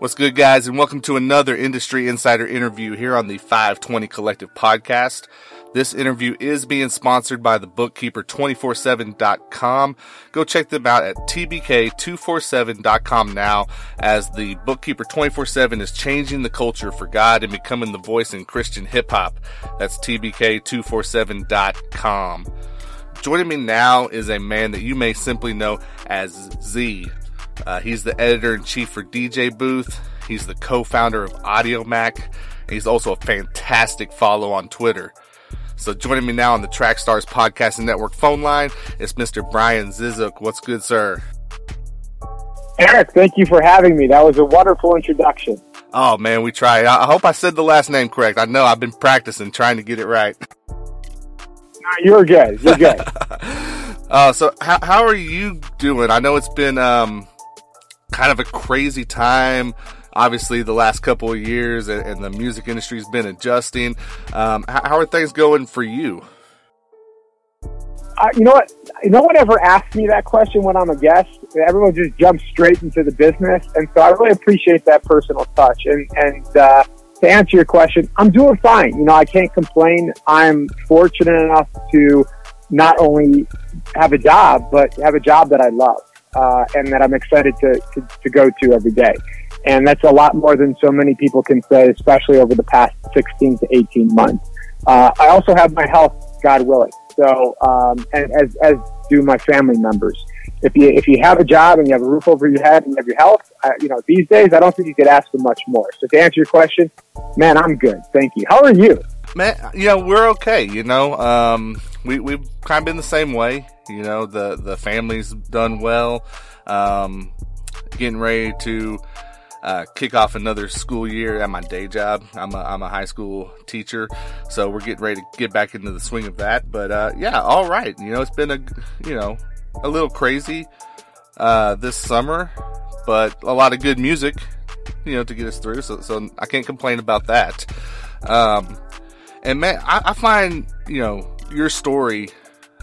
What's good, guys, and welcome to another Industry Insider interview here on the 520 Collective podcast. This interview is being sponsored by the bookkeeper247.com. Go check them out at tbk247.com now as the bookkeeper 24/7 is changing the culture for God and becoming the voice in Christian hip hop. That's tbk247.com. Joining me now is a man that you may simply know as Z. Uh, he's the editor in chief for DJ Booth. He's the co-founder of Audiomack. And he's also a fantastic follow on Twitter. So joining me now on the Trackstars Podcasting Network phone line is Mr. Brian Zisook. What's good, sir? Eric, thank you for having me. That was a wonderful introduction. Oh man, we try. I hope I said the last name correct. I know I've been practicing trying to get it right. No, you're good. You're good. uh, so how how are you doing? I know it's been um, kind of a crazy time. Obviously, the last couple of years, and, and the music industry's been adjusting. Um, how, how, are things going for you? Uh, you know what? No one ever asks me that question when I'm a guest. Everyone just jumps straight into the business, and so I really appreciate that personal touch. And and uh, to answer your question, I'm doing fine. You know, I can't complain. I'm fortunate enough to not only have a job, but have a job that I love uh, and that I'm excited to, to, to go to every day. And that's a lot more than so many people can say, especially over the past 16 to 18 months. Uh, I also have my health, God willing. So, um, and as, as do my family members. If you, if you have a job and you have a roof over your head and you have your health, uh, you know, these days, I don't think you could ask for much more. So to answer your question, man, I'm good. Thank you. How are you? Man, you know, we're okay. You know, um, we, we've kind of been the same way. You know, the, the family's done well. Um, getting ready to, uh, kick off another school year at my day job. I'm a, I'm a high school teacher, so we're getting ready to get back into the swing of that. But, uh, yeah, all right. You know, it's been a, you know, a little crazy, uh, this summer, but a lot of good music, you know, to get us through. So, so I can't complain about that. Um, and man, I, I find, you know, your story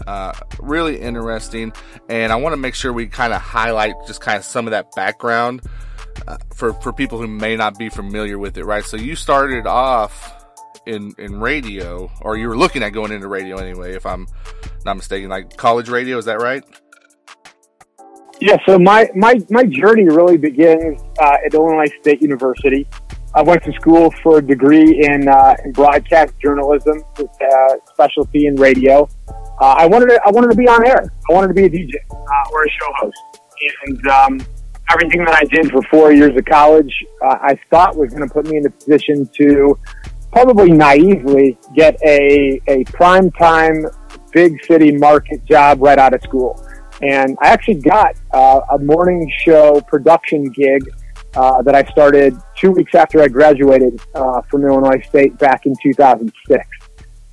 uh, really interesting, and I want to make sure we kind of highlight just kind of some of that background uh, for for people who may not be familiar with it. Right, so you started off in in radio, or you were looking at going into radio anyway, if I'm not mistaken, like college radio. Is that right? Yeah. So my my my journey really begins uh, at Illinois State University. I went to school for a degree in, uh, in broadcast journalism uh, specialty in radio. Uh, I wanted to, I wanted to be on air. I wanted to be a DJ uh, or a show host. And um, everything that I did for four years of college, uh, I thought was going to put me in a position to probably naively get a, a prime time big city market job right out of school. And I actually got uh, a morning show production gig uh, that I started two weeks after I graduated uh, from Illinois State back in 2006.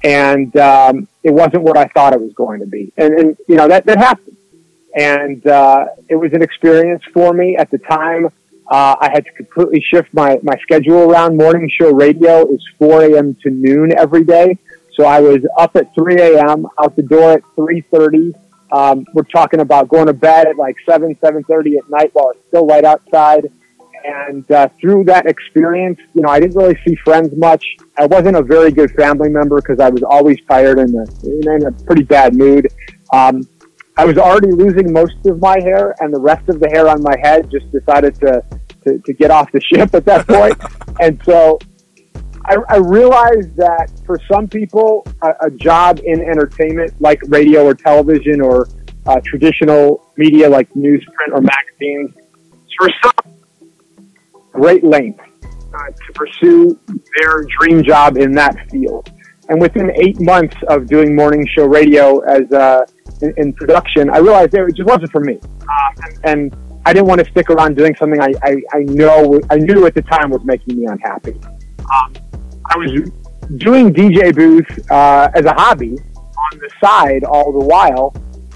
And um, it wasn't what I thought it was going to be. And, and you know, that, that happened. And uh, it was an experience for me at the time. Uh, I had to completely shift my, my schedule around. Morning show radio is 4 a.m. to noon every day. So I was up at 3 a.m., out the door at 3.30. Um, we're talking about going to bed at like 7, 7.30 at night while it's still light outside and uh, through that experience, you know, I didn't really see friends much. I wasn't a very good family member because I was always tired and in a pretty bad mood. Um, I was already losing most of my hair, and the rest of the hair on my head just decided to to, to get off the ship at that point. and so I, I, realized that for some people, a, a, job in entertainment, like radio or television or uh, traditional media like newsprint or magazines, for some great length uh, to pursue their dream job in that field. And within eight months of doing morning show radio as uh, in, in, production, I realized it just wasn't for me, uh, and, and, I didn't want to stick around doing something I, I, I know I knew at the time was making me unhappy. Um, I was doing DJ booth uh, as a hobby on the side all the while,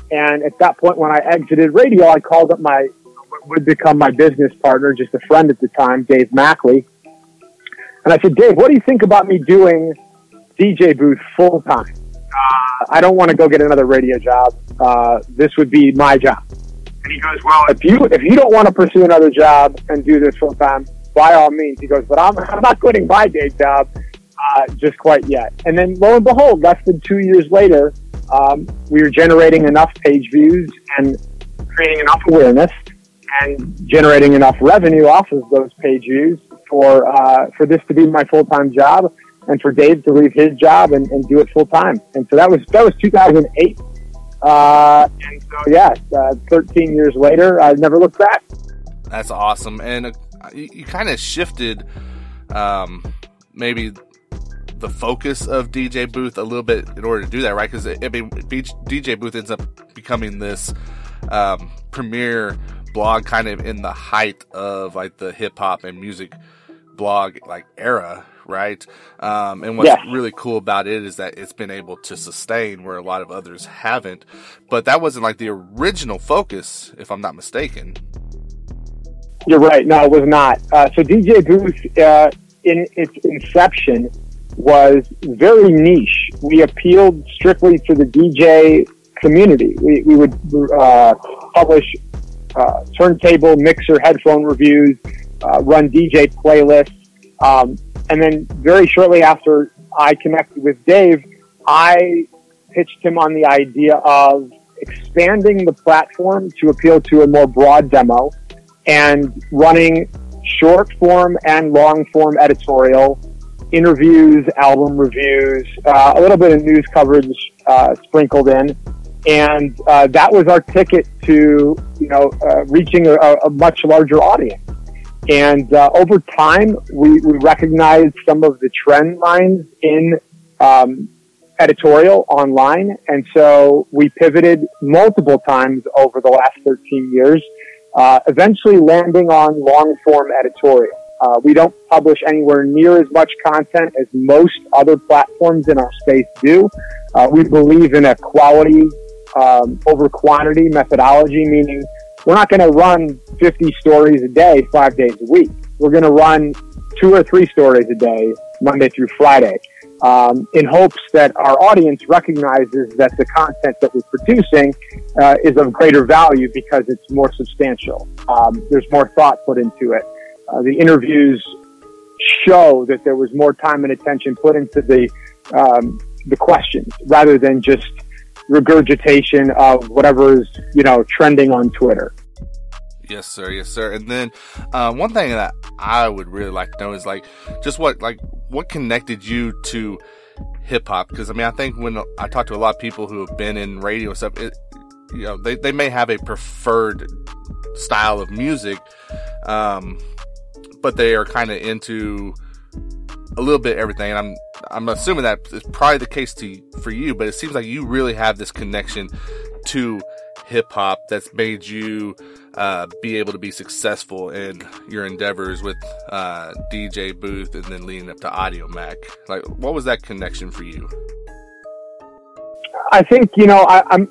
and at that point, when I exited radio, I called up my would become my business partner, just a friend at the time, Dave Macli. And I said, Dave, what do you think about me doing DJ booth full time? Uh, I don't want to go get another radio job. Uh, this would be my job. And he goes, well, if you if you don't want to pursue another job and do this full time, by all means. He goes, but I'm, I'm not quitting my day job uh, just quite yet. And then lo and behold, less than two years later, um, we were generating enough page views and creating enough awareness and generating enough revenue off of those page views for uh, for this to be my full time job and for Dave to leave his job and, and do it full time. And so that was that was 2008. Uh, and so yeah, uh, 13 years later, I never looked back. That's awesome, and uh, you, you kind of shifted um, maybe the focus of DJ Booth a little bit in order to do that, right? Because I mean, DJ Booth ends up becoming this um, premier blog, kind of in the height of like the hip hop and music blog like era, right? Um, and what's yeah. really cool about it is that it's been able to sustain where a lot of others haven't. But that wasn't like the original focus, if I'm not mistaken. You're right. No, it was not. Uh, so DJ Booth, uh, in its inception, was very niche. We appealed strictly to the DJ community. We, we would uh, publish uh, turntable, mixer, headphone reviews, uh, run DJ playlists. Um, and then very shortly after I connected with Dave, I pitched him on the idea of expanding the platform to appeal to a more broad demo and running short form and long form editorial interviews, album reviews, uh, a little bit of news coverage uh, sprinkled in, and uh, that was our ticket to you know uh, reaching a, a, much larger audience. And uh, over time, we, we recognized some of the trend lines in um, editorial online, and so we pivoted multiple times over the last 13 years, uh, eventually landing on long form editorial. Uh, we don't publish anywhere near as much content as most other platforms in our space do. Uh, we believe in a quality um, over quantity methodology, meaning we're not going to run 50 stories a day, five days a week. We're going to run two or three stories a day, Monday through Friday, um, in hopes that our audience recognizes that the content that we're producing uh, is of greater value because it's more substantial. Um, there's more thought put into it. Uh, the interviews show that there was more time and attention put into the um, the questions rather than just regurgitation of whatever is you know trending on Twitter. Yes, sir. Yes, sir. And then uh, one thing that I would really like to know is like just what like what connected you to hip hop? Because I mean, I think when I talk to a lot of people who have been in radio stuff, it, you know, they they may have a preferred style of music. Um, but they are kind of into a little bit everything. And I'm I'm assuming that is probably the case to for you, but it seems like you really have this connection to hip hop that's made you uh, be able to be successful in your endeavors with uh, DJ Booth and then leading up to Audiomack. Like, what was that connection for you? I think you know I, am I'm,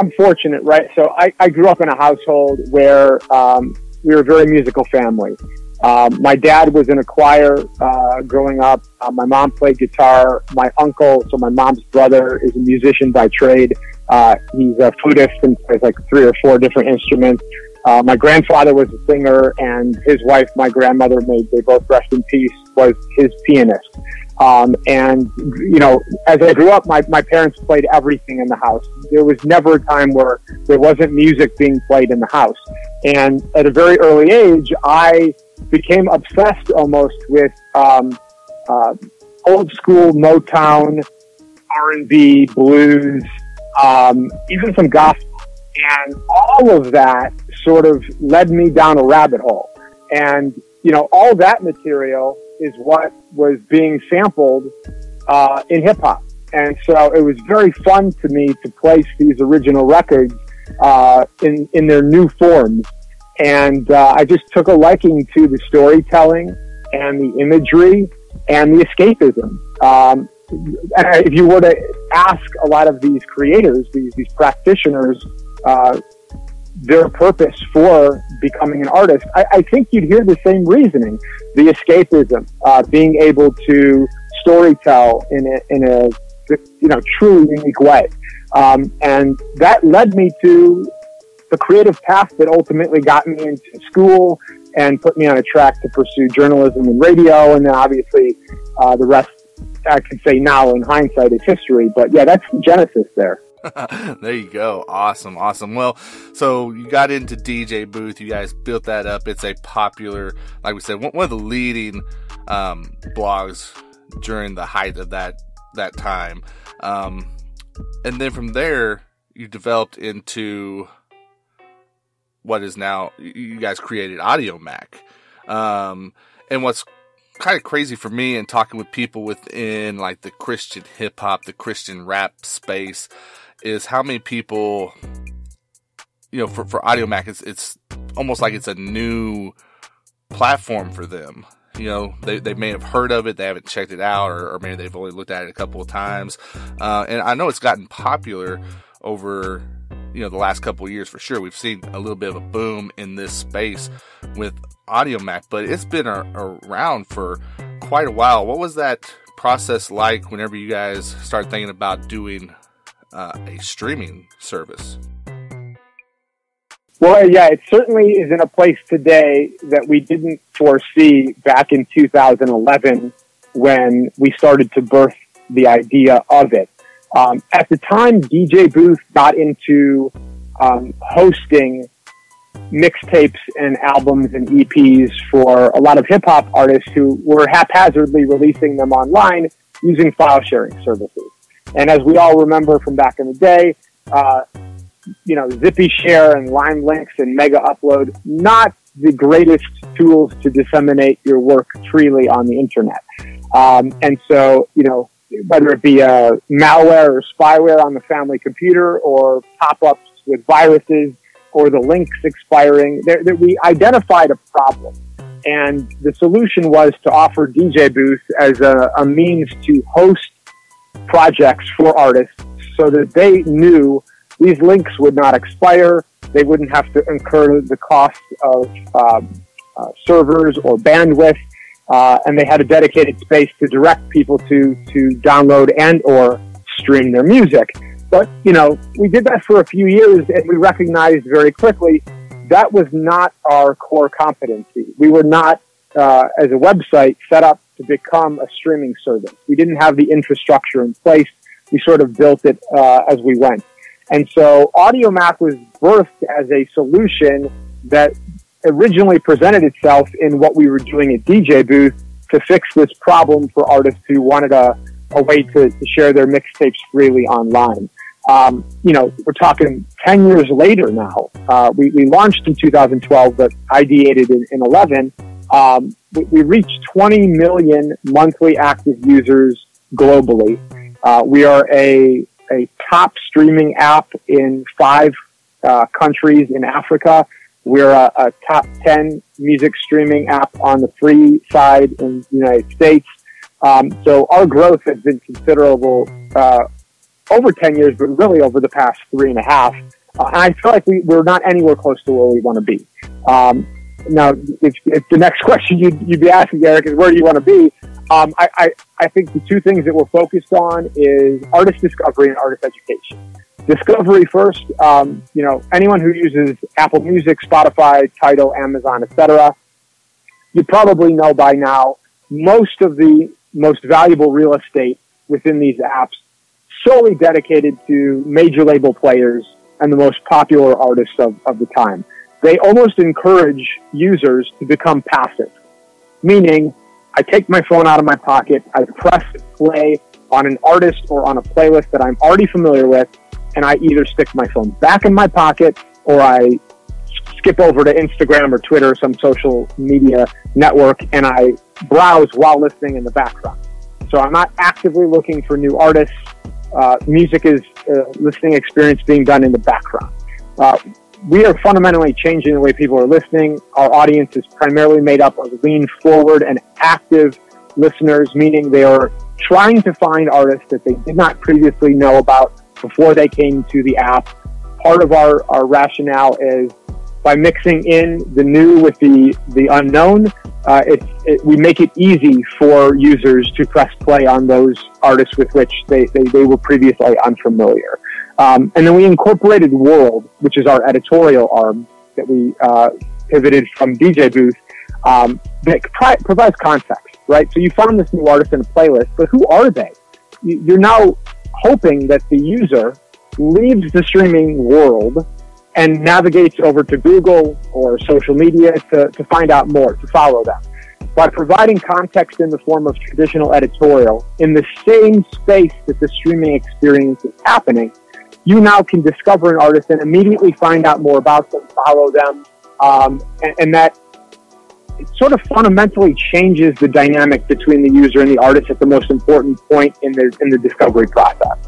I'm fortunate, right? So I, I grew up in a household where um, we were a very musical family. Um, my dad was in a choir uh, growing up. Uh, my mom played guitar. My uncle, so my mom's brother, is a musician by trade. Uh, he's a flutist and plays like three or four different instruments. Uh, my grandfather was a singer, and his wife, my grandmother, made they both rest in peace, was his pianist. Um, and you know, as I grew up, my, my parents played everything in the house. There was never a time where there wasn't music being played in the house. And at a very early age, I became obsessed almost with um, uh, old school Motown, R and B, blues, um, even some gospel, and all of that sort of led me down a rabbit hole. And you know, all that material is what was being sampled uh, in hip hop. And so it was very fun to me to place these original records uh, in in their new forms and uh, I just took a liking to the storytelling and the imagery and the escapism. Um, if you were to ask a lot of these creators, these, these practitioners, uh, their purpose for becoming an artist, I, I, think you'd hear the same reasoning. The escapism, uh, being able to storytell in a, in a you know truly unique way, um, and that led me to the creative path that ultimately got me into school and put me on a track to pursue journalism and radio. And then obviously, uh, the rest I could say now in hindsight is history. But yeah, that's the genesis there. there you go. Awesome. Awesome. Well, so you got into DJ Booth. You guys built that up. It's a popular, like we said, one of the leading um, blogs during the height of that that time. Um, and then from there, you developed into what is now you guys created Audiomack. Um, and what's kind of crazy for me and talking with people within like the Christian hip hop, the Christian rap space is how many people, you know, for, for Audiomack, it's, it's almost like it's a new platform for them. You know, they, they may have heard of it, they haven't checked it out, or, or maybe they've only looked at it a couple of times. Uh, and I know it's gotten popular over you know the last couple of years for sure. We've seen a little bit of a boom in this space with Audiomack, but it's been a, around for quite a while. What was that process like whenever you guys started thinking about doing uh, a streaming service? Well, yeah, it certainly is in a place today that we didn't foresee back in 2011 when we started to birth the idea of it. Um, at the time, DJ Booth got into um, hosting mixtapes and albums and EPs for a lot of hip hop artists who were haphazardly releasing them online using file sharing services. And as we all remember from back in the day, uh, you know, Zippyshare and Lime Links and Megaupload, not the greatest tools to disseminate your work freely on the internet. Um, and so, you know, whether it be a malware or spyware on the family computer or pop-ups with viruses or the links expiring, there, there, we identified a problem. And the solution was to offer DJ Booth as a, a means to host projects for artists so that they knew these links would not expire. They wouldn't have to incur the cost of um, uh, servers or bandwidth uh, and they had a dedicated space to direct people to to download and or stream their music. But you know, we did that for a few years, and we recognized very quickly that was not our core competency. We were not, uh, as a website, set up to become a streaming service. We didn't have the infrastructure in place. We sort of built it uh, as we went. And so Audiomack was birthed as a solution that originally presented itself in what we were doing at DJ Booth to fix this problem for artists who wanted a, a way to, to share their mixtapes freely online. Um, you know, we're talking 10 years later now. Uh, we, we launched in 2012, but ideated in, in 11. Um, we, we, reached 20 million monthly active users globally. Uh, we are a, a top streaming app in five uh, countries in Africa we're a, a, top 10 music streaming app on the free side in the United States. Um, so our growth has been considerable uh, over 10 years, but really over the past three and a half. Uh, and I feel like we, we're not anywhere close to where we want to be. Um, now, if, if, the next question you'd, you'd, be asking, Eric, is where do you want to be? Um, I, I, I think the two things that we're focused on is artist discovery and artist education discovery first. Um, you know, anyone who uses Apple Music, Spotify, Tidal, Amazon, etc., you probably know by now most of the most valuable real estate within these apps solely dedicated to major label players and the most popular artists of, of the time. They almost encourage users to become passive, meaning I take my phone out of my pocket, I press play on an artist or on a playlist that I'm already familiar with, and I either stick my phone back in my pocket or I skip over to Instagram or Twitter, or some social media network, and I browse while listening in the background. So I'm not actively looking for new artists. Uh, music is uh, listening experience being done in the background. Uh, we are fundamentally changing the way people are listening. Our audience is primarily made up of lean forward and active listeners, meaning they are trying to find artists that they did not previously know about before they came to the app. Part of our, our rationale is by mixing in the new with the, the unknown, uh, it, it, we make it easy for users to press play on those artists with which they, they, they were previously unfamiliar. Um, and then we incorporated World, which is our editorial arm that we uh, pivoted from DJ Booth. um, that provides context, right? So you found this new artist in a playlist, but who are they? You're now hoping that the user leaves the streaming world and navigates over to Google or social media to, to find out more, to follow them. By providing context in the form of traditional editorial in the same space that the streaming experience is happening, you now can discover an artist and immediately find out more about them, follow them, um, and, and that it sort of fundamentally changes the dynamic between the user and the artist at the most important point in the in the discovery process.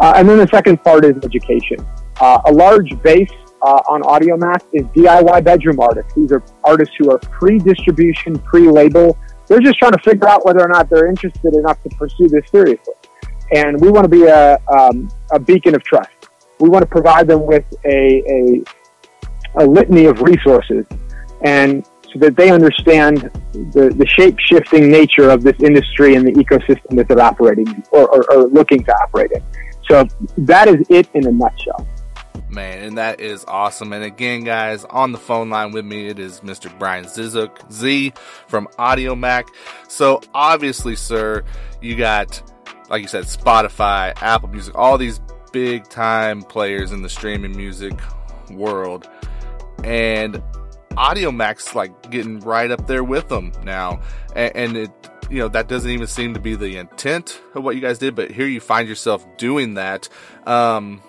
Uh, and then the second part is education. Uh, a large base uh, on Audiomack is DIY bedroom artists. These are artists who are pre-distribution, pre-label. They're just trying to figure out whether or not they're interested enough to pursue this seriously. And we want to be a, um, a beacon of trust. We want to provide them with a, a, a litany of resources and so that they understand the, the shape shifting nature of this industry and the ecosystem that they're operating in or, or, or looking to operate in. So that is it in a nutshell. Man, and that is awesome. And again, guys, on the phone line with me, it is Mr. Brian Zisook, Z from Audiomack. So obviously, sir, you got, like you said, Spotify, Apple Music, all these big time players in the streaming music world. And Audiomack's like getting right up there with them now. And, and it, you know, that doesn't even seem to be the intent of what you guys did, but here you find yourself doing that. Um,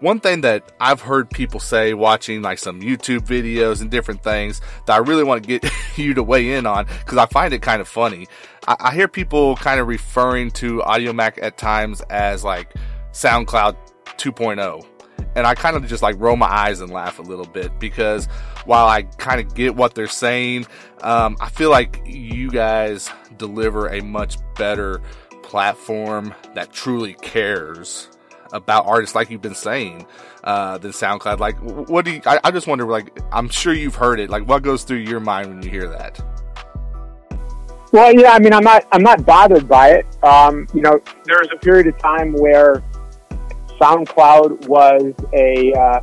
one thing that I've heard people say watching like some YouTube videos and different things that I really want to get you to weigh in on because I find it kind of funny. I, I hear people kind of referring to Audiomack at times as like SoundCloud 2.0 and I kind of just like roll my eyes and laugh a little bit because while I kind of get what they're saying, um, I feel like you guys deliver a much better platform that truly cares about artists, like you've been saying, uh, than SoundCloud. Like, what do you? I, I just wonder. Like, I'm sure you've heard it. Like, what goes through your mind when you hear that? Well, yeah, I mean, I'm not, I'm not bothered by it. Um, you know, there was a period of time where SoundCloud was a uh,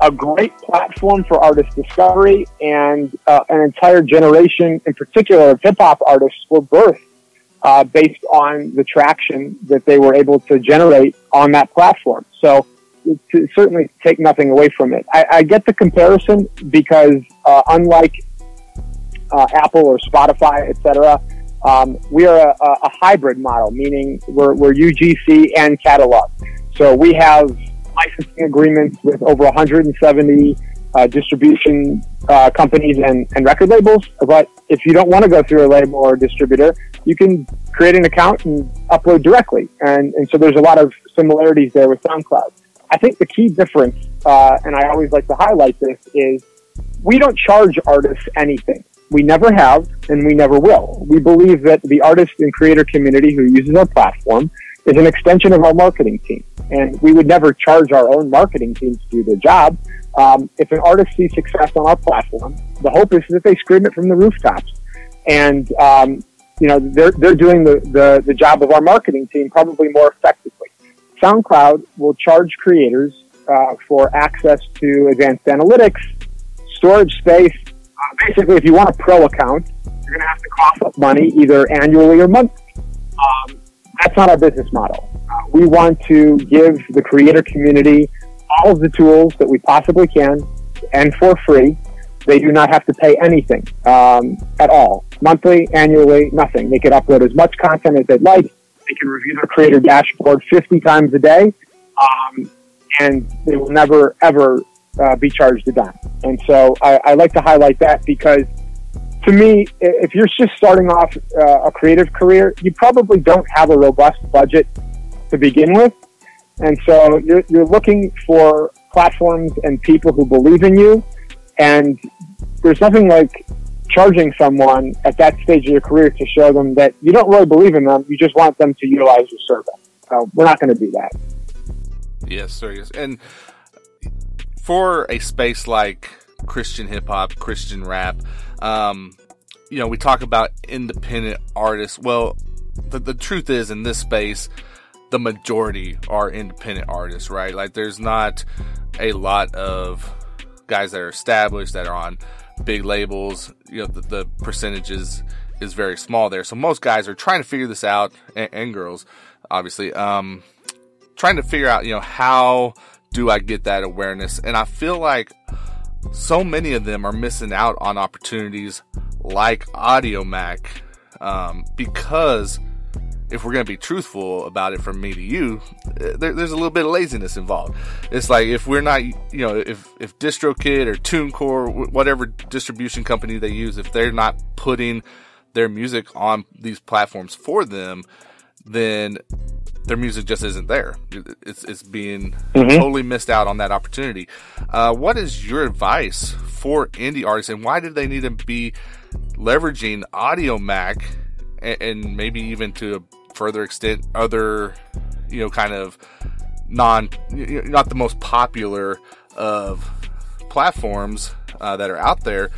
a great platform for artist discovery, and uh, an entire generation, in particular of hip hop artists, were birthed uh, based on the traction that they were able to generate on that platform. So, to certainly take nothing away from it. I, I get the comparison because, uh, unlike uh, Apple or Spotify, etc., um, we are a, a, hybrid model, meaning we're, we're UGC and catalog. So we have licensing agreements with over 170 uh, distribution uh, companies and, and record labels. But if you don't want to go through a label or a distributor, you can create an account and upload directly. And, and so there's a lot of similarities there with SoundCloud. I think the key difference, uh, and I always like to highlight this, is we don't charge artists anything. We never have, and we never will. We believe that the artist and creator community who uses our platform is an extension of our marketing team. And we would never charge our own marketing team to do their job. Um, if an artist sees success on our platform, the hope is that they scream it from the rooftops. And, um, you know, they're, they're doing the, the, the job of our marketing team probably more effectively. SoundCloud will charge creators uh, for access to advanced analytics, storage space. Uh, basically, if you want a pro account, you're going to have to cough up money either annually or monthly. Um, that's not our business model. We want to give the creator community all of the tools that we possibly can and for free. They do not have to pay anything um, at all, monthly, annually, nothing. They can upload as much content as they'd like. They can review their creator dashboard 50 times a day, um, and they will never, ever uh, be charged a dime. And so I, I like to highlight that because to me, if you're just starting off uh, a creative career, you probably don't have a robust budget to begin with. And so you're, you're looking for platforms and people who believe in you. And there's nothing like charging someone at that stage of your career to show them that you don't really believe in them. You just want them to utilize your service. So we're not going to do that. Yes, sir. Yes. And for a space like Christian hip hop, Christian rap, um, you know, we talk about independent artists. Well, the, the truth is, in this space, the majority are independent artists, right? Like, there's not a lot of guys that are established that are on big labels, you know, the, the percentages is very small there. So most guys are trying to figure this out, and, and girls, obviously, um, trying to figure out, you know, how do I get that awareness? And I feel like so many of them are missing out on opportunities like Audiomack um, because if we're going to be truthful about it from me to you, uh, there, there's a little bit of laziness involved. It's like if we're not, you know, if, if DistroKid or TuneCore, whatever distribution company they use, if they're not putting their music on these platforms for them, then their music just isn't there. It's, it's being mm-hmm. totally missed out on that opportunity. Uh, what is your advice for indie artists and why do they need to be leveraging Audiomack and, and maybe even to a further extent other, you know, kind of non, not the most popular of platforms uh, that are out there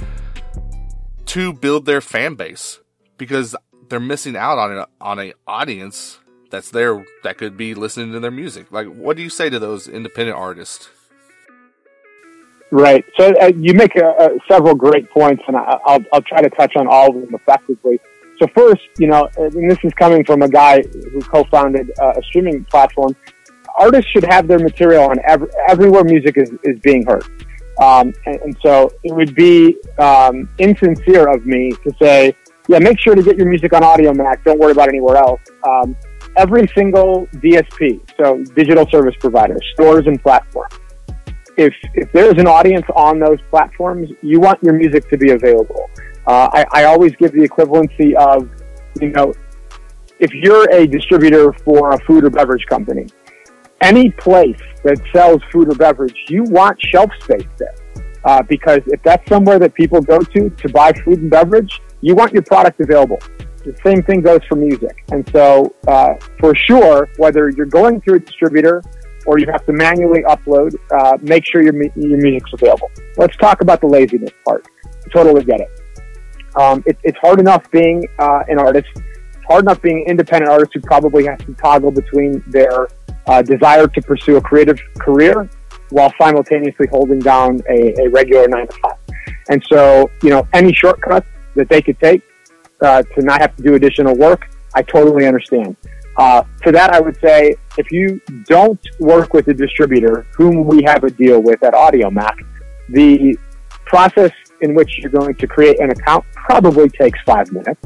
to build their fan base because they're missing out on an on a audience that's there that could be listening to their music. Like, what do you say to those independent artists? Right. So uh, you make uh, uh, several great points, and I, will I'll try to touch on all of them effectively. So first, you know, and this is coming from a guy who co-founded uh, a streaming platform. Artists should have their material on every, everywhere music is, is being heard. Um, and, and, so it would be um, insincere of me to say, yeah, make sure to get your music on Audiomack. Don't worry about anywhere else. Um, every single DSP, so digital service provider, stores and platforms. If, if there's an audience on those platforms, you want your music to be available. Uh, I, I always give the equivalency of, you know, if you're a distributor for a food or beverage company, any place that sells food or beverage, you want shelf space there. Uh, because if that's somewhere that people go to to buy food and beverage, you want your product available. The same thing goes for music. And so, uh, for sure, whether you're going through a distributor or you have to manually upload, uh, make sure your, your music's available. Let's talk about the laziness part. totally get it. Um, it it's hard enough being uh, an artist. It's hard enough being an independent artist who probably has to toggle between their uh, desire to pursue a creative career while simultaneously holding down a, a regular nine to five. And so, you know, any shortcuts that they could take uh, to not have to do additional work, I totally understand. Uh, to that, I would say if you don't work with a distributor whom we have a deal with at Audiomack, the process in which you're going to create an account probably takes five minutes.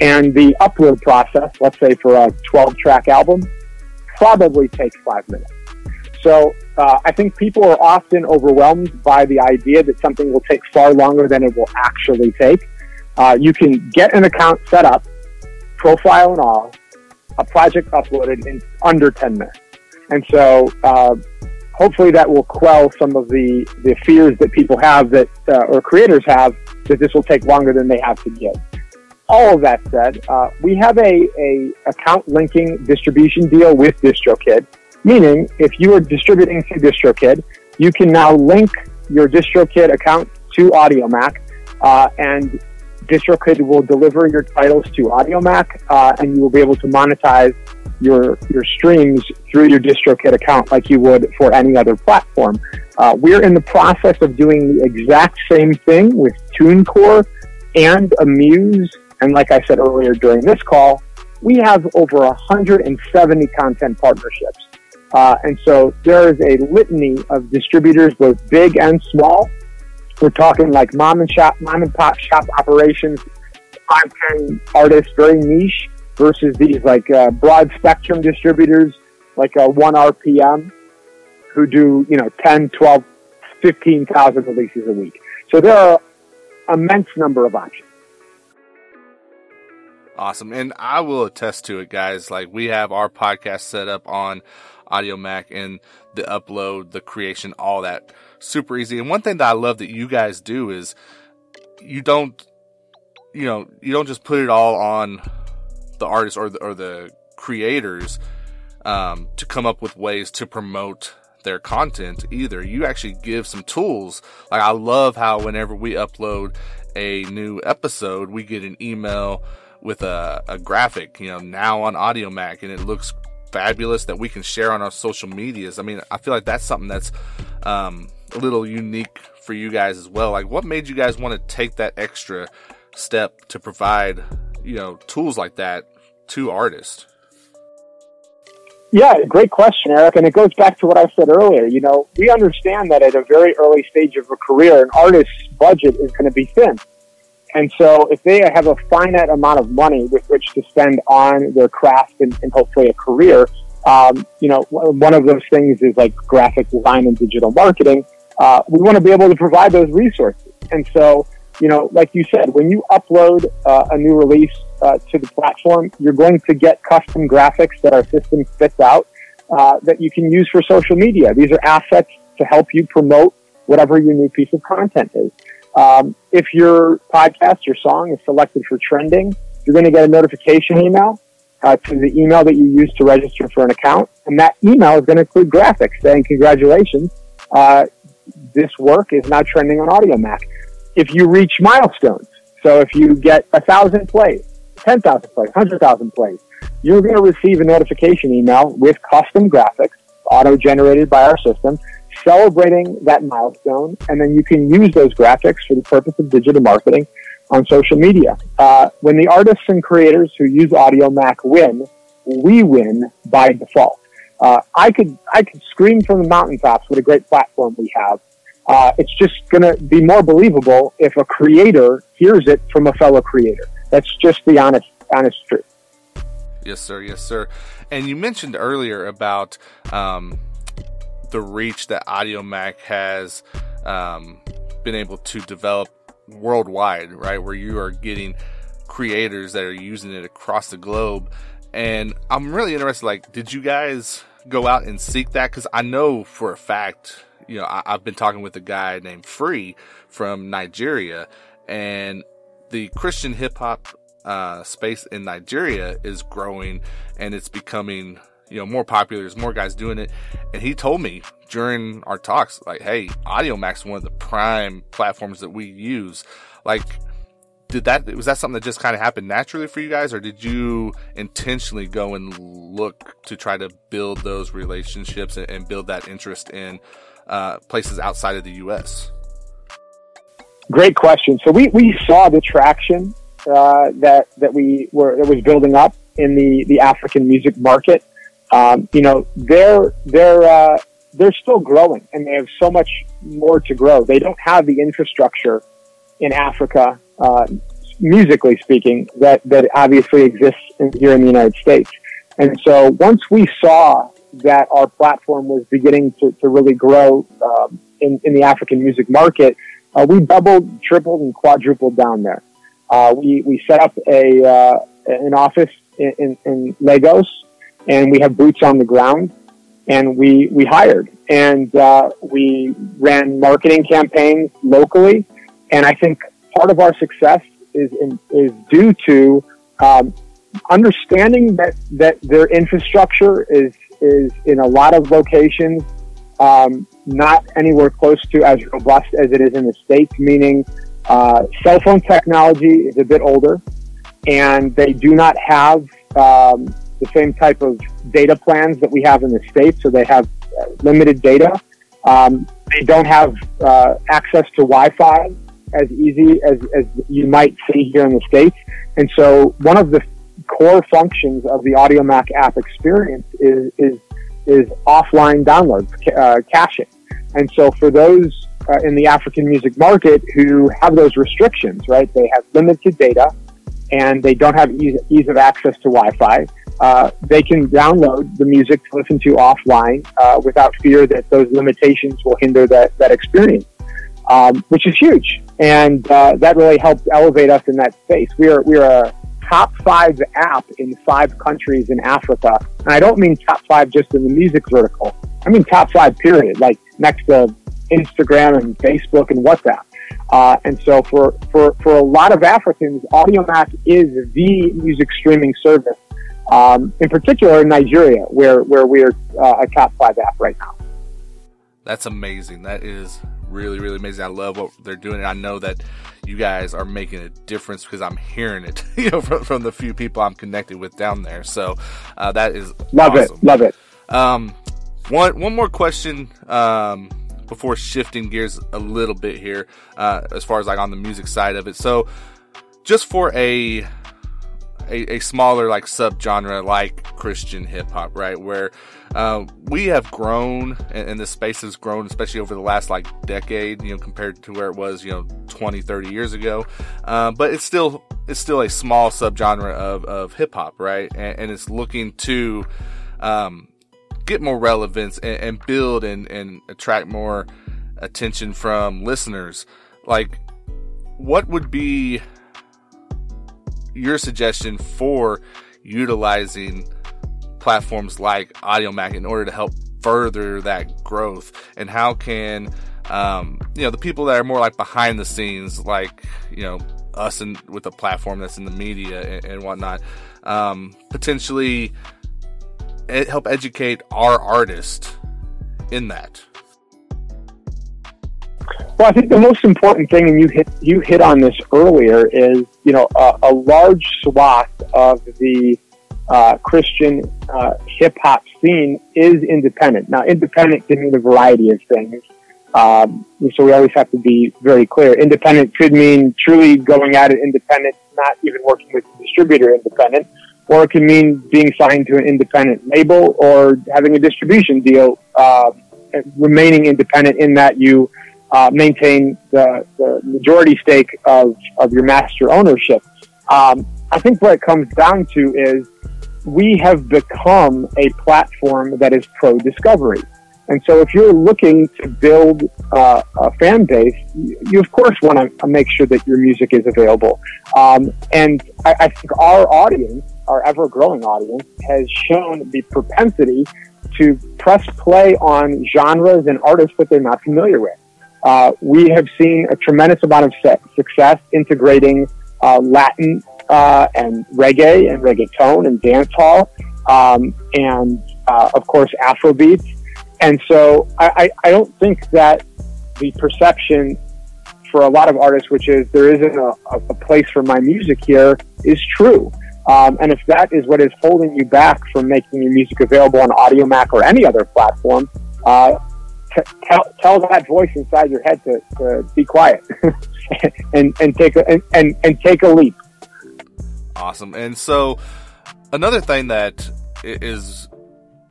And the upload process, let's say for a 12 track album, probably takes five minutes. So uh, I think people are often overwhelmed by the idea that something will take far longer than it will actually take. Uh, you can get an account set up, profile and all, a project uploaded in under 10 minutes. And so, uh, hopefully that will quell some of the, the fears that people have that, uh, or creators have that this will take longer than they have to give. All of that said, uh, we have a, a account linking distribution deal with DistroKid, meaning if you are distributing through DistroKid, you can now link your DistroKid account to Audiomack, uh, and DistroKid will deliver your titles to Audiomack, uh, and you will be able to monetize your your streams through your DistroKid account like you would for any other platform. Uh, we're in the process of doing the exact same thing with TuneCore and Amuse, and like I said earlier during this call, we have over 170 content partnerships. Uh, and so there is a litany of distributors, both big and small, we're talking like mom and shop, mom and pop shop operations, five, ten artists, very niche, versus these like uh, broad spectrum distributors, like a ONErpm, who do you know 10, 12, 15,000 releases a week. So there are immense number of options. Awesome. And I will attest to it, guys. Like we have our podcast set up on Audiomack and the upload, the creation, all that super easy. And one thing that I love that you guys do is you don't, you know, you don't just put it all on the artists or the, or the creators um, to come up with ways to promote their content either. You actually give some tools. Like I love how whenever we upload a new episode, we get an email with a, a graphic, you know, now on Audiomack and it looks fabulous that we can share on our social medias. I mean, I feel like that's something that's um, a little unique for you guys as well. Like, what made you guys want to take that extra step to provide, you know, tools like that to artists? Yeah, great question, Eric. And it goes back to what I said earlier. You know, we understand that at a very early stage of a career, an artist's budget is going to be thin. And so if they have a finite amount of money with which to spend on their craft and, and hopefully a career, um, you know, one of those things is like graphic design and digital marketing. Uh, we want to be able to provide those resources. And so, you know, like you said, when you upload uh, a new release uh, to the platform, you're going to get custom graphics that our system spits out uh, that you can use for social media. These are assets to help you promote whatever your new piece of content is. Um, if your podcast, your song is selected for trending, you're going to get a notification email uh, to the email that you use to register for an account, and that email is going to include graphics saying, "Congratulations, uh, this work is now trending on Audiomack." If you reach milestones, so if you get a thousand plays, 10,000 plays, 100,000 plays, you're going to receive a notification email with custom graphics auto generated by our system celebrating that milestone. And then you can use those graphics for the purpose of digital marketing on social media. Uh, when the artists and creators who use Audiomack win, we win by default. Uh, I could I could scream from the mountaintops what a great platform we have. Uh, it's just going to be more believable if a creator hears it from a fellow creator. That's just the honest, honest truth. Yes, sir. Yes, sir. And you mentioned earlier about um, the reach that Audiomack has um, been able to develop worldwide, right? Where you are getting creators that are using it across the globe. And I'm really interested, like, did you guys go out and seek that? Because I know for a fact, you know, I, have been talking with a guy named Free from Nigeria, and the Christian hip hop uh, space in Nigeria is growing and it's becoming you know more popular. There's more guys doing it, and he told me during our talks like, "Hey, Audiomack's is one of the prime platforms that we use." Like, did that was that something that just kind of happened naturally for you guys, or did you intentionally go and look to try to build those relationships and, and build that interest in uh, places outside of the U.S.? Great question. So we, we saw the traction uh, that that we were that was building up in the the African music market. Um, you know, they're they're uh, they're still growing, and they have so much more to grow. They don't have the infrastructure in Africa, uh, musically speaking, that that obviously exists in, here in the United States. And so, once we saw that our platform was beginning to, to really grow um, in, in the African music market, uh, we doubled, tripled, and quadrupled down there. Uh, we, we set up a, uh, an office in, in, in, Lagos and we have boots on the ground and we, we hired and uh, we ran marketing campaigns locally. And I think part of our success is, in, is due to um, understanding that, that their infrastructure is, is in a lot of locations um, not anywhere close to as robust as it is in the States, meaning uh, cell phone technology is a bit older and they do not have um, the same type of data plans that we have in the States, so they have uh, limited data. Um, they don't have uh, access to Wi Fi as easy as, as you might see here in the States. And so one of the core functions of the Audiomack app experience is, is, is offline downloads, uh, caching. And so for those uh, in the African music market who have those restrictions, right? They have limited data and they don't have ease, ease of access to Wi-Fi. Uh, they can download the music to listen to offline uh, without fear that those limitations will hinder that, that experience, um, which is huge. And uh, that really helped elevate us in that space. We are, we are a top five app in five countries in Africa. And I don't mean top five just in the music vertical. I mean top five period, like next to Instagram and Facebook and WhatsApp. Uh, and so for, for, for a lot of Africans, Audiomack is the music streaming service, um, in particular in Nigeria, where, where we're uh, a top five app right now. That's amazing. That is really, really amazing. I love what they're doing. And I know that you guys are making a difference because I'm hearing it, you know, from, from the few people I'm connected with down there. So uh, that is love awesome. it, love it. Um, one one more question um, before shifting gears a little bit here, uh, as far as like on the music side of it. So, just for a a, a smaller like subgenre like Christian hip hop, right? Where uh, we have grown and, and this space has grown, especially over the last like decade, you know, compared to where it was, you know, 20, 30 years ago. Uh, but it's still it's still a small subgenre of, of hip hop, right? And, and, it's looking to um, get more relevance and, and build and, and attract more attention from listeners. Like, what would be your suggestion for utilizing platforms like Audiomack in order to help further that growth? And how can um, you know the people that are more like behind the scenes, like you know us and with a platform that's in the media and, and whatnot, um, potentially help educate our artist in that? Well, I think the most important thing, and you hit you hit on this earlier, is you know a, a large swath of the uh, Christian uh, hip hop scene is independent. Now, independent can mean a variety of things. Um, so we always have to be very clear. Independent could mean truly going at it independent, not even working with a distributor independent, or it can mean being signed to an independent label or having a distribution deal, uh, remaining independent in that you uh, maintain the, the, majority stake of, of your master ownership. Um, I think what it comes down to is we have become a platform that is pro discovery. And so if you're looking to build uh, a fan base, you, you of course want to make sure that your music is available. Um, and I, I think our audience, our ever growing audience, has shown the propensity to press play on genres and artists that they're not familiar with. Uh, we have seen a tremendous amount of success integrating uh, Latin uh, and reggae and reggaeton and dancehall, um, and uh, of course Afrobeats. And so I, I, I don't think that the perception for a lot of artists, which is there isn't a, a place for my music here, is true. Um, and if that is what is holding you back from making your music available on Audiomack or any other platform, uh, tell, tell that voice inside your head to, to be quiet and, and take a, and, and take a leap. Awesome. And so another thing that is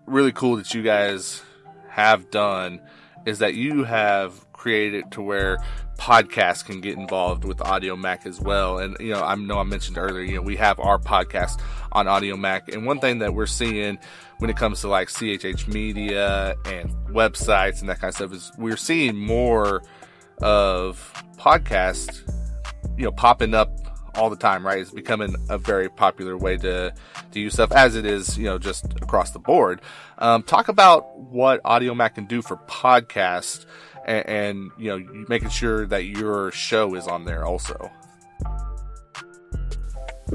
really cool that you guys have done is that you have created to where podcasts can get involved with Audiomack as well. And you know, I know I mentioned earlier, you know, we have our podcast on Audiomack, and one thing that we're seeing when it comes to like CHH Media and websites and that kind of stuff is we're seeing more of podcasts, you know, popping up all the time, right? It's becoming a very popular way to, to use stuff as it is, you know, just across the board. Um, talk about what Audiomack can do for podcasts and, and, you know, making sure that your show is on there also.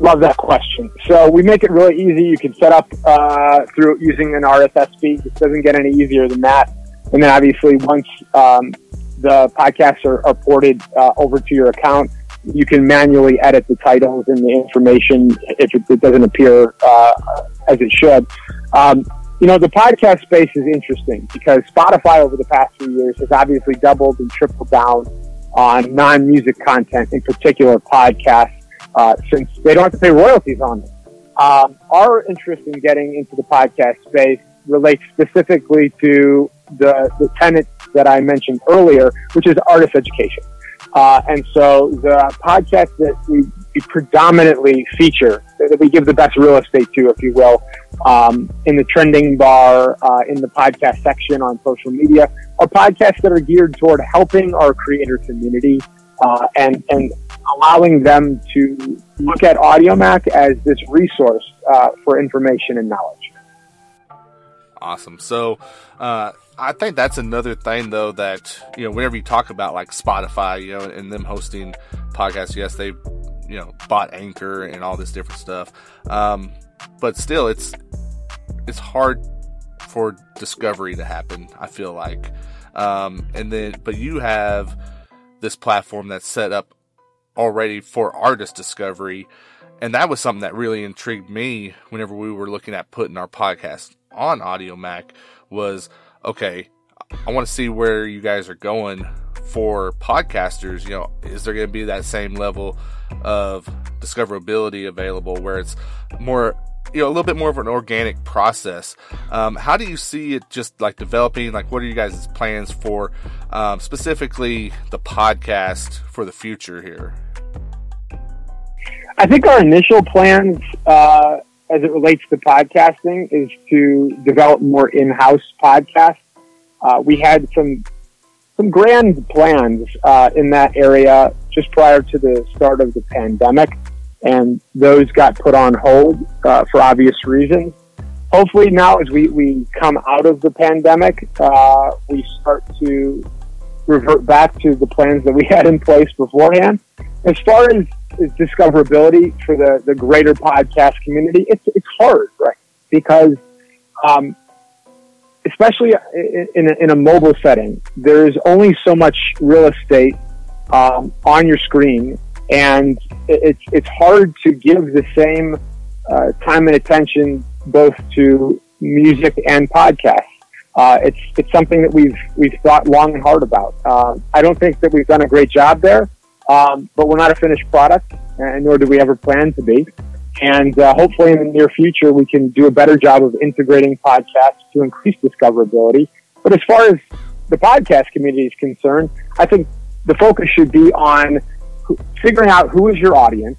Love that question. So we make it really easy. You can set up uh, through using an RSS feed. It doesn't get any easier than that. And then obviously once um, the podcasts are, are ported uh, over to your account, you can manually edit the titles and the information if it, it doesn't appear uh, as it should. Um, you know, the podcast space is interesting because Spotify over the past few years has obviously doubled and tripled down on non-music content, in particular podcasts, uh, since they don't have to pay royalties on it. Um, our interest in getting into the podcast space relates specifically to the, the tenet that I mentioned earlier, which is artist education. Uh, and so the podcast that we, we, predominantly feature, that we give the best real estate to, if you will, um, in the trending bar, uh, in the podcast section on social media, are podcasts that are geared toward helping our creator community uh, and and allowing them to look at Audiomack as this resource uh, for information and knowledge. Awesome. So uh, I think that's another thing though that you know whenever you talk about like Spotify, you know, and them hosting podcasts, yes, they you know bought Anchor and all this different stuff, um, but still, it's it's hard for discovery to happen. I feel like, um, and then but you have this platform that's set up already for artist discovery, and that was something that really intrigued me whenever we were looking at putting our podcast on Audiomack was okay, I want to see where you guys are going for podcasters. You know, is there going to be that same level of discoverability available where it's more you know a little bit more of an organic process. Um, how do you see it just like developing? Like, what are you guys' plans for um, specifically the podcast for the future here? I think our initial plans, uh, as it relates to podcasting, is to develop more in-house podcasts. Uh, we had some some grand plans uh, in that area just prior to the start of the pandemic and those got put on hold uh, for obvious reasons. Hopefully, now as we, we come out of the pandemic, uh, we start to revert back to the plans that we had in place beforehand. As far as, as discoverability for the, the greater podcast community, it's, it's hard, right? Because, um, especially in a, in a mobile setting, there's only so much real estate um, on your screen and it's it's hard to give the same uh, time and attention both to music and podcasts. Uh, it's it's something that we've we've thought long and hard about. Uh, I don't think that we've done a great job there, um, but we're not a finished product, and nor do we ever plan to be. And uh, hopefully, in the near future, we can do a better job of integrating podcasts to increase discoverability. But as far as the podcast community is concerned, I think the focus should be on figuring out who is your audience,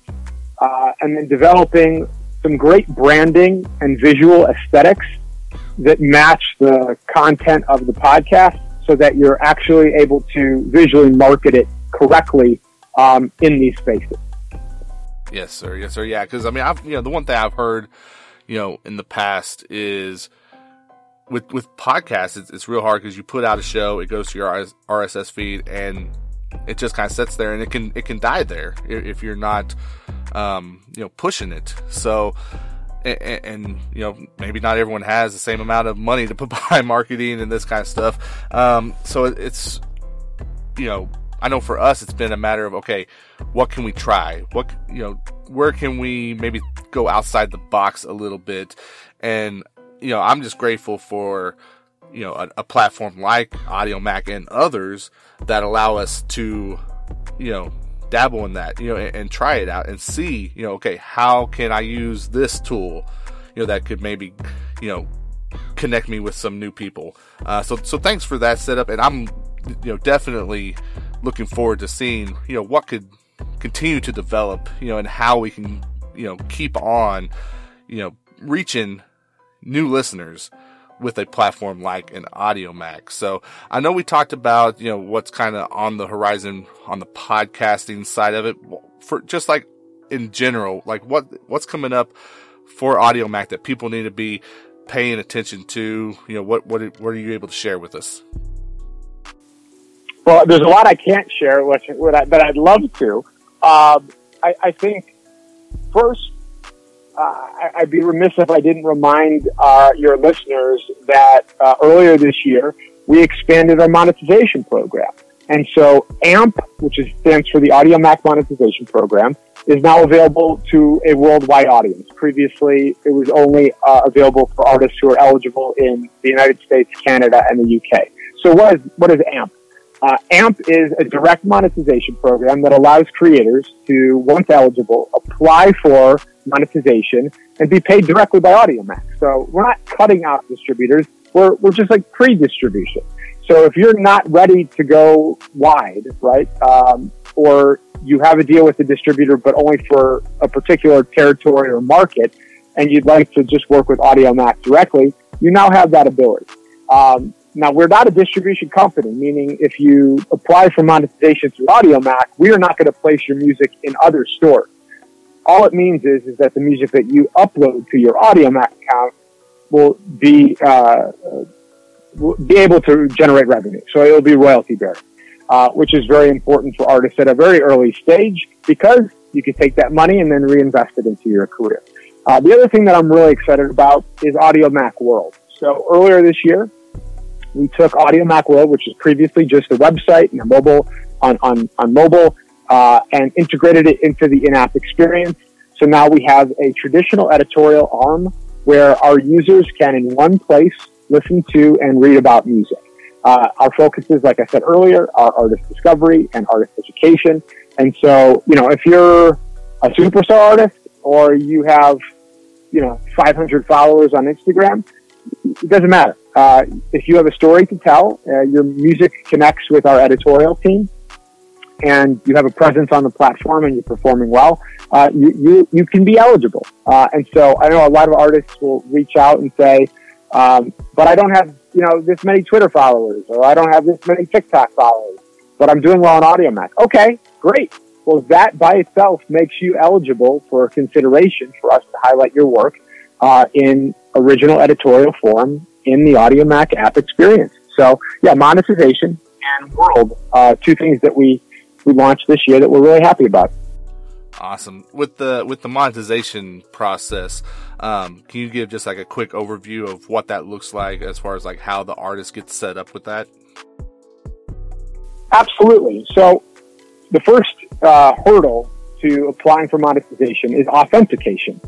uh, and then developing some great branding and visual aesthetics that match the content of the podcast so that you're actually able to visually market it correctly um, in these spaces. Yes, sir. Yes, sir. Yeah, because I mean, I've you know the one thing I've heard, you know, in the past is with with podcasts, it's, it's real hard because you put out a show, it goes to your RSS feed, and it just kind of sits there and it can it can die there if you're not um, you know pushing it. So and, and, you know maybe not everyone has the same amount of money to put behind marketing and this kind of stuff. Um, so it's you know I know for us it's been a matter of okay, what can we try? What you know where can we maybe go outside the box a little bit? And you know I'm just grateful for you know, a, a platform like Audiomack and others that allow us to, you know, dabble in that, you know, and, and, try it out and see, you know, okay, how can I use this tool, you know, that could maybe, you know, connect me with some new people. Uh, so, so thanks for that setup, and I'm, you know, definitely looking forward to seeing, you know, what could continue to develop, you know, and how we can, you know, keep on, you know, reaching new listeners with a platform like an Audiomack. So I know we talked about, you know, what's kind of on the horizon on the podcasting side of it for just like in general, like what, what's coming up for Audiomack that people need to be paying attention to? You know, what, what, what are you able to share with us? Well, there's a lot I can't share, which, but I'd love to. Um, I, I think first uh, I'd be remiss if I didn't remind uh, your listeners that uh, earlier this year we expanded our monetization program. And so AMP, which is, stands for the Audiomack Monetization Program, is now available to a worldwide audience. Previously, it was only uh, available for artists who are eligible in the United States, Canada, and the UK. So what is, what is AMP? Uh, AMP is a direct monetization program that allows creators to, once eligible, apply for monetization and be paid directly by Audiomack. So we're not cutting out distributors. We're, we're just like pre-distribution. So if you're not ready to go wide, right, um, or you have a deal with a distributor, but only for a particular territory or market, and you'd like to just work with Audiomack directly, you now have that ability. Um, now, we're not a distribution company, meaning if you apply for monetization through Audiomack, we are not going to place your music in other stores. All it means is, is that the music that you upload to your Audiomack account will be, uh, will be able to generate revenue. So it'll be royalty bearing, uh, which is very important for artists at a very early stage because you can take that money and then reinvest it into your career. Uh, the other thing that I'm really excited about is Audiomack World. So earlier this year, we took Audiomack World, which was previously just a website and a mobile on, on, on mobile, uh, and integrated it into the in-app experience. So now we have a traditional editorial arm where our users can in one place listen to and read about music. Uh, our focus is, like I said earlier, are artist discovery and artist education. And so, you know, if you're a superstar artist or you have, you know, 500 followers on Instagram, it doesn't matter. Uh, if you have a story to tell, uh, your music connects with our editorial team, and you have a presence on the platform and you're performing well, uh, you, you, you can be eligible. Uh, and so I know a lot of artists will reach out and say, um, but I don't have, you know, this many Twitter followers or I don't have this many TikTok followers, but I'm doing well on Audiomack. Okay, great. Well, that by itself makes you eligible for consideration for us to highlight your work uh, in original editorial form in the Audiomack app experience. So yeah, monetization and world, uh, two things that we we launched this year that we're really happy about. Awesome. With the with the monetization process, um, can you give just like a quick overview of what that looks like as far as like how the artist gets set up with that? Absolutely. So the first uh, hurdle to applying for monetization is authentication.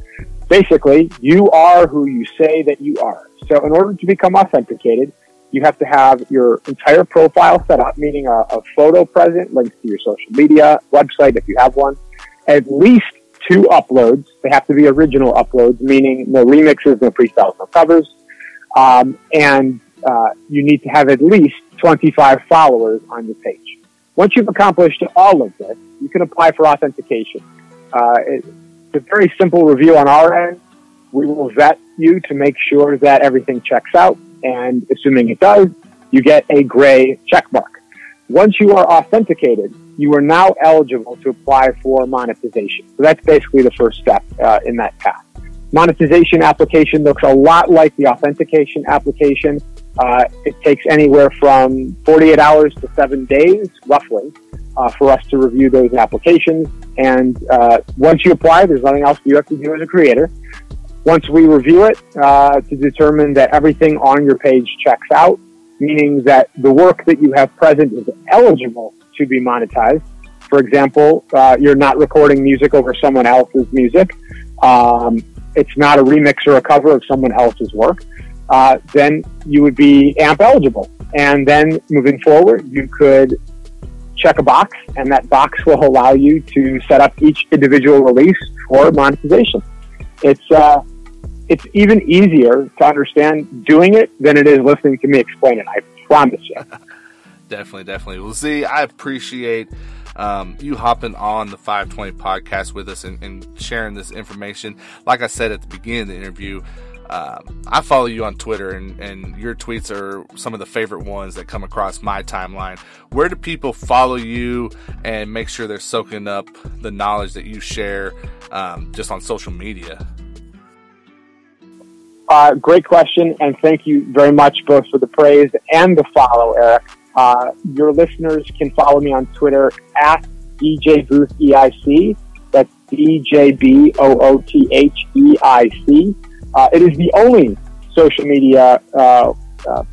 Basically, you are who you say that you are. So in order to become authenticated, you have to have your entire profile set up, meaning a, a photo present, links to your social media, website if you have one, at least two uploads. They have to be original uploads, meaning no remixes, no freestyles, no covers. Um, and uh, you need to have at least 25 followers on your page. Once you've accomplished all of this, you can apply for authentication. Uh, it's a very simple review on our end. We will vet you to make sure that everything checks out and assuming it does, you get a gray check mark. Once you are authenticated, you are now eligible to apply for monetization. So that's basically the first step uh, in that path. Monetization application looks a lot like the authentication application. Uh, it takes anywhere from 48 hours to seven days, roughly, uh, for us to review those applications. And uh, once you apply, there's nothing else you have to do as a creator. Once we review it uh, to determine that everything on your page checks out, meaning that the work that you have present is eligible to be monetized. For example, uh, you're not recording music over someone else's music. Um, it's not a remix or a cover of someone else's work. Uh, then you would be AMP eligible. And then moving forward, you could check a box, and that box will allow you to set up each individual release for monetization. It's uh, it's even easier to understand doing it than it is listening to me explain it. I promise you. definitely, definitely. Well, see, I appreciate um, you hopping on the 520 podcast with us and, and, sharing this information. Like I said at the beginning of the interview, um, I follow you on Twitter, and, and your tweets are some of the favorite ones that come across my timeline. Where do people follow you and make sure they're soaking up the knowledge that you share um, just on social media? Uh, great question, and thank you very much both for the praise and the follow, Eric. Uh, your listeners can follow me on Twitter at DJ Booth EIC. That's D J B O O T H E I C. Uh, it is the only social media uh, uh,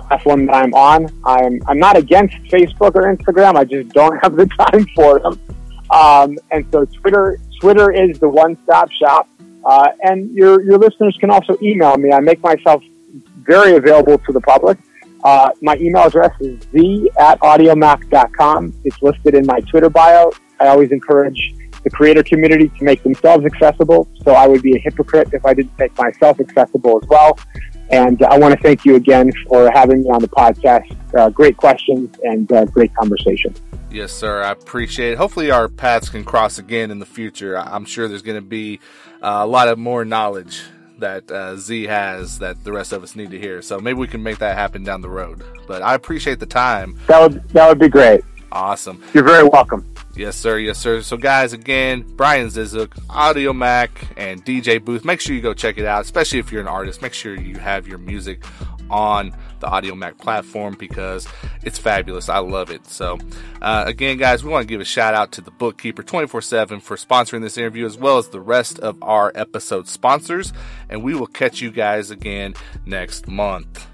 platform that I'm on. I'm I'm not against Facebook or Instagram. I just don't have the time for them. Um, and so Twitter Twitter is the one stop shop. Uh, and your, your listeners can also email me. I make myself very available to the public. Uh, my email address is z at audiomack.com. It's listed in my Twitter bio. I always encourage the creator community to make themselves accessible. So I would be a hypocrite if I didn't make myself accessible as well. And I want to thank you again for having me on the podcast. Uh, great questions and uh, great conversation. Yes, sir. I appreciate it. Hopefully, our paths can cross again in the future. I'm sure there's going to be uh, a lot of more knowledge that uh, Z has that the rest of us need to hear. So maybe we can make that happen down the road. But I appreciate the time. That would that would be great. Awesome. You're very welcome. Yes, sir. Yes, sir. So, guys, again, Brian Zisook, Audiomack, and DJ Booth. Make sure you go check it out, especially if you're an artist. Make sure you have your music on the Audiomack platform because it's fabulous. I love it. So, uh, again, guys, we want to give a shout out to the Bookkeeper 24 7 for sponsoring this interview as well as the rest of our episode sponsors. And we will catch you guys again next month.